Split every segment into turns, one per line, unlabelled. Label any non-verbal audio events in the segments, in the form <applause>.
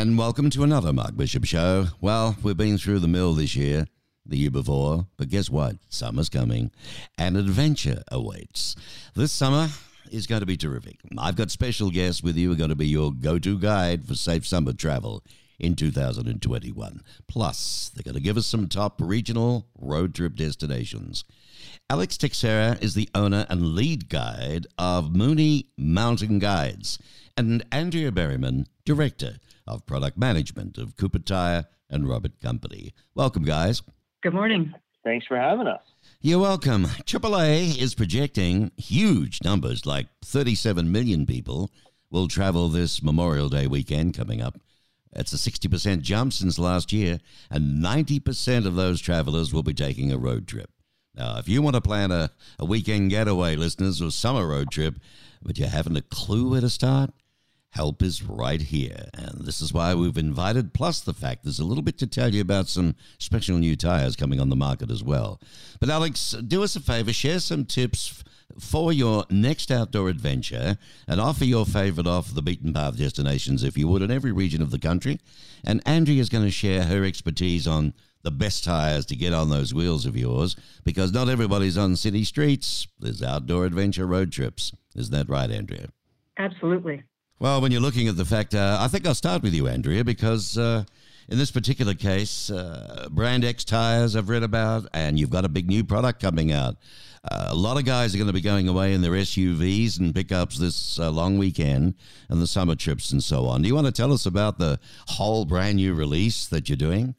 And welcome to another Mark Bishop show. Well, we've been through the mill this year, the year before, but guess what? Summer's coming and adventure awaits. This summer is going to be terrific. I've got special guests with you who are going to be your go to guide for safe summer travel in 2021. Plus, they're going to give us some top regional road trip destinations. Alex Teixeira is the owner and lead guide of Mooney Mountain Guides, and Andrea Berryman, director of product management of Cooper Tire and Rubber Company. Welcome, guys.
Good morning.
Thanks for having us.
You're welcome. AAA is projecting huge numbers, like 37 million people will travel this Memorial Day weekend coming up. That's a 60% jump since last year, and 90% of those travelers will be taking a road trip. Now, if you want to plan a, a weekend getaway, listeners, or summer road trip, but you haven't a clue where to start, help is right here. And this is why we've invited, plus the fact there's a little bit to tell you about some special new tires coming on the market as well. But, Alex, do us a favor, share some tips for your next outdoor adventure and offer your favorite off the beaten path destinations, if you would, in every region of the country. And Andrea is going to share her expertise on the best tires to get on those wheels of yours because not everybody's on city streets. There's outdoor adventure road trips. Isn't that right, Andrea?
Absolutely.
Well, when you're looking at the fact, uh, I think I'll start with you, Andrea, because uh, in this particular case, uh, Brand X tires I've read about, and you've got a big new product coming out. Uh, a lot of guys are going to be going away in their SUVs and pickups this uh, long weekend and the summer trips and so on. Do you want to tell us about the whole brand new release that you're doing?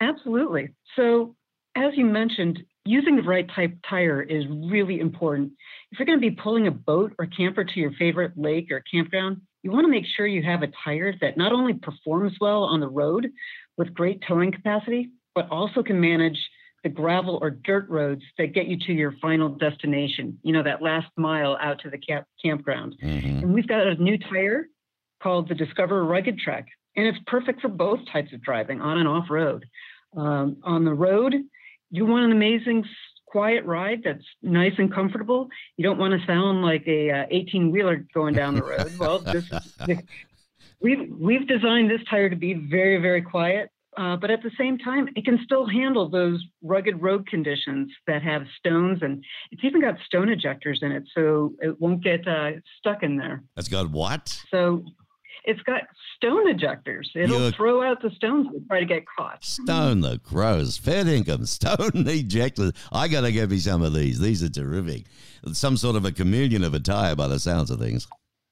Absolutely. So, as you mentioned, using the right type tire is really important. If you're going to be pulling a boat or camper to your favorite lake or campground, you want to make sure you have a tire that not only performs well on the road with great towing capacity, but also can manage the gravel or dirt roads that get you to your final destination, you know, that last mile out to the camp- campground. Mm-hmm. And we've got a new tire called the Discover Rugged Trek, and it's perfect for both types of driving, on and off road. Um, on the road, you want an amazing quiet ride that's nice and comfortable. You don't want to sound like a 18 uh, wheeler going down the road. <laughs> well, this is, we've we've designed this tire to be very very quiet, uh, but at the same time, it can still handle those rugged road conditions that have stones, and it's even got stone ejectors in it, so it won't get uh, stuck in there.
That's got what?
So it's got stone ejectors. It'll You're throw out the stones and try to get caught.
Stone the crows. Fair income. <laughs> Stone ejectors. I got to get me some of these. These are terrific. Some sort of a chameleon of a tire by the sounds of things.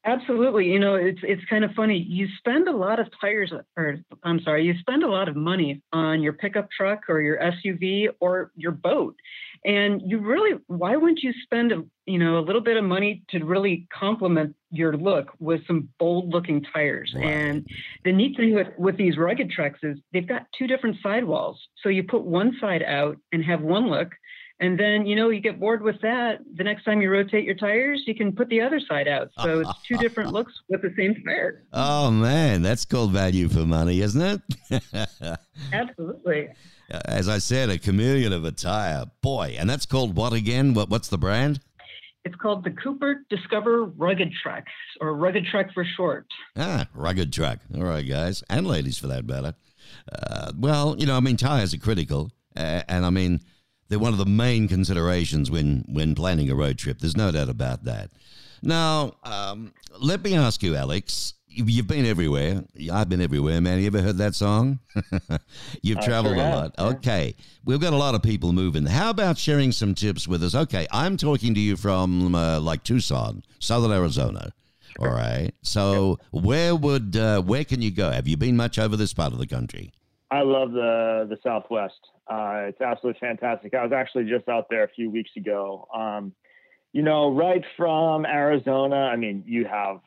Absolutely. You know, it's it's kind of funny. You spend a lot of tires, or I'm sorry, you spend a lot of money on your pickup truck or your SUV or your boat, and you really, why wouldn't you spend a you know a little bit of money to really complement your look with some bold looking tires? And the neat thing with with these rugged trucks is they've got two different sidewalls, so you put one side out and have one look, and then, you know, you get bored with that. The next time you rotate your tires, you can put the other side out. So it's <laughs> two different looks with the same tire.
Oh, man. That's called value for money, isn't
it? <laughs> Absolutely.
As I said, a chameleon of a tire. Boy, and that's called what again? What, what's the brand?
It's called the Cooper Discover Rugged Trek, or Rugged Trek for short.
Ah, Rugged Trek. All right, guys, and ladies for that matter. Uh, well, you know, I mean, tires are critical. Uh, and I mean, they're one of the main considerations when, when planning a road trip. There's no doubt about that. Now, um, let me ask you, Alex. You've been everywhere. I've been everywhere, man. You ever heard that song? <laughs> You've traveled sure a lot. Okay. We've got a lot of people moving. How about sharing some tips with us? Okay. I'm talking to you from uh, like Tucson, Southern Arizona. All right. So, where would uh, where can you go? Have you been much over this part of the country?
I love the the Southwest. Uh, it's absolutely fantastic. I was actually just out there a few weeks ago. Um, you know, right from Arizona, I mean, you have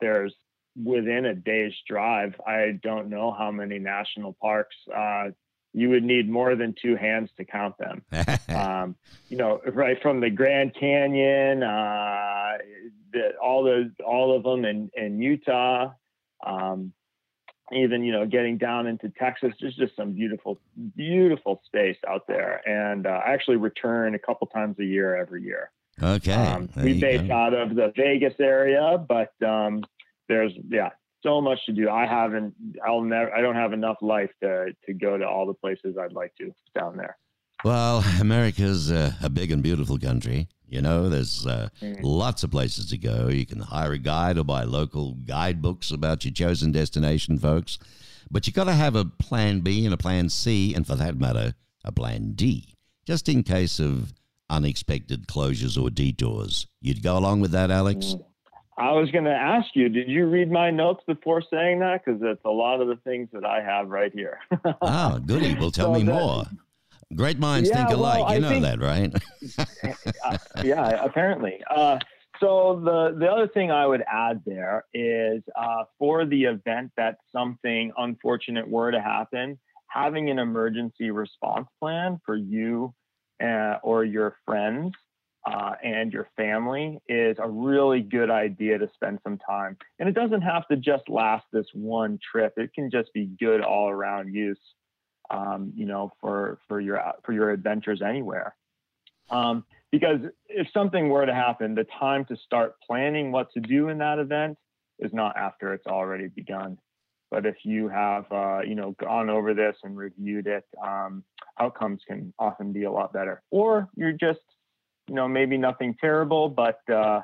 there's within a day's drive. I don't know how many national parks. Uh, you would need more than two hands to count them. <laughs> um, you know, right from the Grand Canyon, uh, the, all the all of them in in Utah. Um, even you know getting down into Texas, there's just some beautiful, beautiful space out there. And uh, I actually return a couple times a year every year.
Okay, um,
we base go. out of the Vegas area, but um, there's yeah, so much to do. I haven't. I'll never. I don't have enough life to to go to all the places I'd like to down there.
Well, America's uh, a big and beautiful country. You know, there's uh, mm. lots of places to go. You can hire a guide or buy local guidebooks about your chosen destination, folks. But you got to have a plan B and a plan C, and for that matter, a plan D, just in case of unexpected closures or detours. You'd go along with that, Alex? Mm.
I was going to ask you, did you read my notes before saying that? Because it's a lot of the things that I have right here. <laughs>
ah, goody. Well, tell so me that, more. Great minds yeah, think alike. Well, you know think, that, right?
uh, <laughs> <laughs> yeah, apparently. Uh, so the the other thing I would add there is uh, for the event that something unfortunate were to happen, having an emergency response plan for you uh, or your friends uh, and your family is a really good idea to spend some time. And it doesn't have to just last this one trip. It can just be good all around use, um, you know, for for your for your adventures anywhere. Um, because if something were to happen, the time to start planning what to do in that event is not after it's already begun. But if you have, uh, you know, gone over this and reviewed it, um, outcomes can often be a lot better. Or you're just you know, maybe nothing terrible, but uh,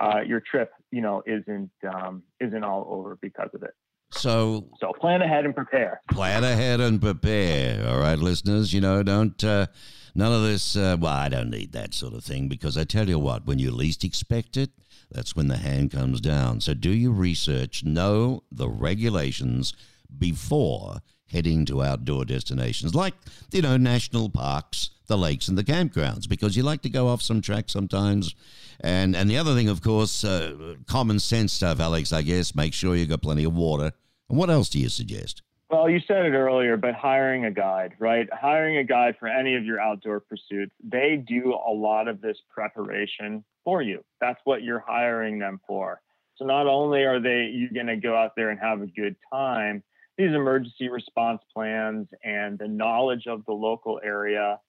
uh, your trip, you know, isn't um, isn't all over because of it.
So,
so plan ahead and prepare.
Plan ahead and prepare. All right, listeners. You know, don't uh, none of this. Uh, well, I don't need that sort of thing because I tell you what, when you least expect it, that's when the hand comes down. So do your research, know the regulations before heading to outdoor destinations like, you know, national parks, the lakes, and the campgrounds, because you like to go off some track sometimes. And, and the other thing, of course, uh, common sense stuff, Alex, I guess, make sure you got plenty of water. And what else do you suggest?
Well, you said it earlier, but hiring a guide, right? Hiring a guide for any of your outdoor pursuits, they do a lot of this preparation for you. That's what you're hiring them for. So not only are they you going to go out there and have a good time, these emergency response plans and the knowledge of the local area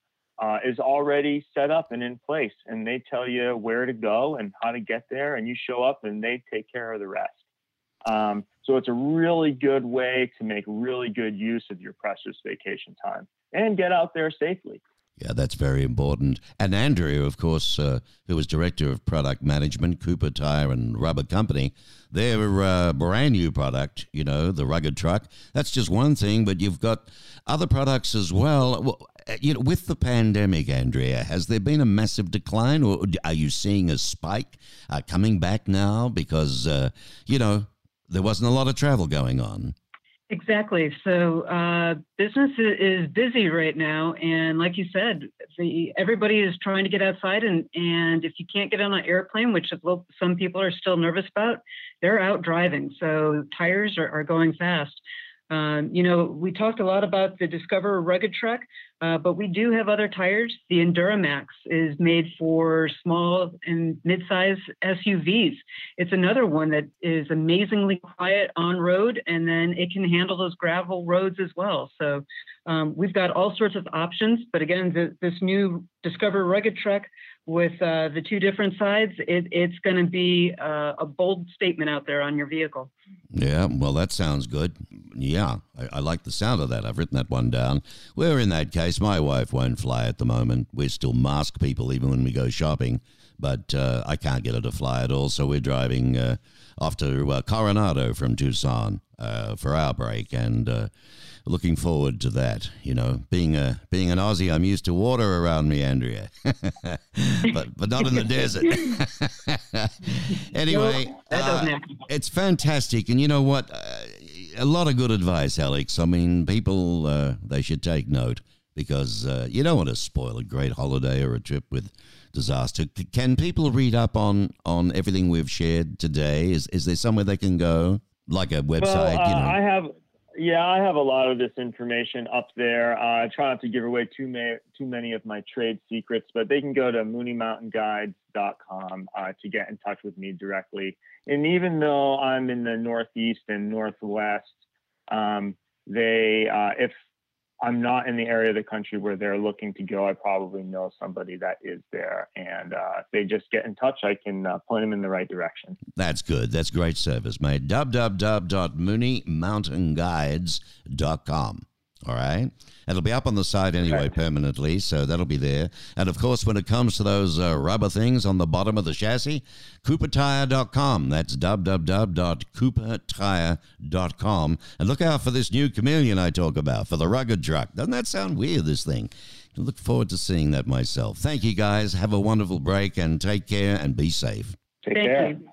uh, is already set up and in place. And they tell you where to go and how to get there, and you show up and they take care of the rest. Um, so it's a really good way to make really good use of your precious vacation time and get out there safely.
Yeah, that's very important. And Andrea, of course, uh, who was director of product management, Cooper Tire and Rubber Company, their uh, brand new product, you know, the rugged truck. That's just one thing, but you've got other products as well. well uh, you know, with the pandemic, Andrea, has there been a massive decline, or are you seeing a spike uh, coming back now? Because uh, you know there wasn't a lot of travel going on.
Exactly. So uh, business is busy right now, and like you said, the, everybody is trying to get outside, and and if you can't get on an airplane, which some people are still nervous about, they're out driving. So tires are, are going fast. Um, you know, we talked a lot about the Discover rugged truck, uh, but we do have other tires. The Enduramax is made for small and mid-size SUVs. It's another one that is amazingly quiet on road, and then it can handle those gravel roads as well. So um, we've got all sorts of options. But again, the, this new Discover rugged truck with uh, the two different sides, it, it's going to be uh, a bold statement out there on your vehicle.
Yeah, well, that sounds good. Yeah, I, I, like the sound of that. I've written that one down. Well, in that case, my wife won't fly at the moment. We're still mask people even when we go shopping, but uh, I can't get her to fly at all. So we're driving uh, off to uh, Coronado from Tucson uh, for our break, and looking forward to that. You know, being a being an Aussie, I'm used to water around me, Andrea, <laughs> but but not in the desert. <laughs> anyway, uh, it's fantastic, and you know what? Uh, a lot of good advice, Alex. I mean, people uh, they should take note because uh, you don't want to spoil a great holiday or a trip with disaster. Can people read up on on everything we've shared today? Is is there somewhere they can go? Like a website,
well,
you know.
I have yeah, I have a lot of this information up there. Uh, I try not to give away too many too many of my trade secrets, but they can go to mooneymountainguides.com uh, to get in touch with me directly. And even though I'm in the Northeast and Northwest, um, they uh, if I'm not in the area of the country where they're looking to go, I probably know somebody that is there. And uh, if they just get in touch, I can uh, point them in the right direction.
That's good. That's great service, mate. www.mooneymountainguides.com. All right. It'll be up on the site anyway permanently, so that'll be there. And of course, when it comes to those uh, rubber things on the bottom of the chassis, coopertire.com. That's www.coopertire.com. And look out for this new chameleon I talk about for the rugged truck. Doesn't that sound weird, this thing? I look forward to seeing that myself. Thank you, guys. Have a wonderful break and take care and be safe.
Take
Thank
care.
you.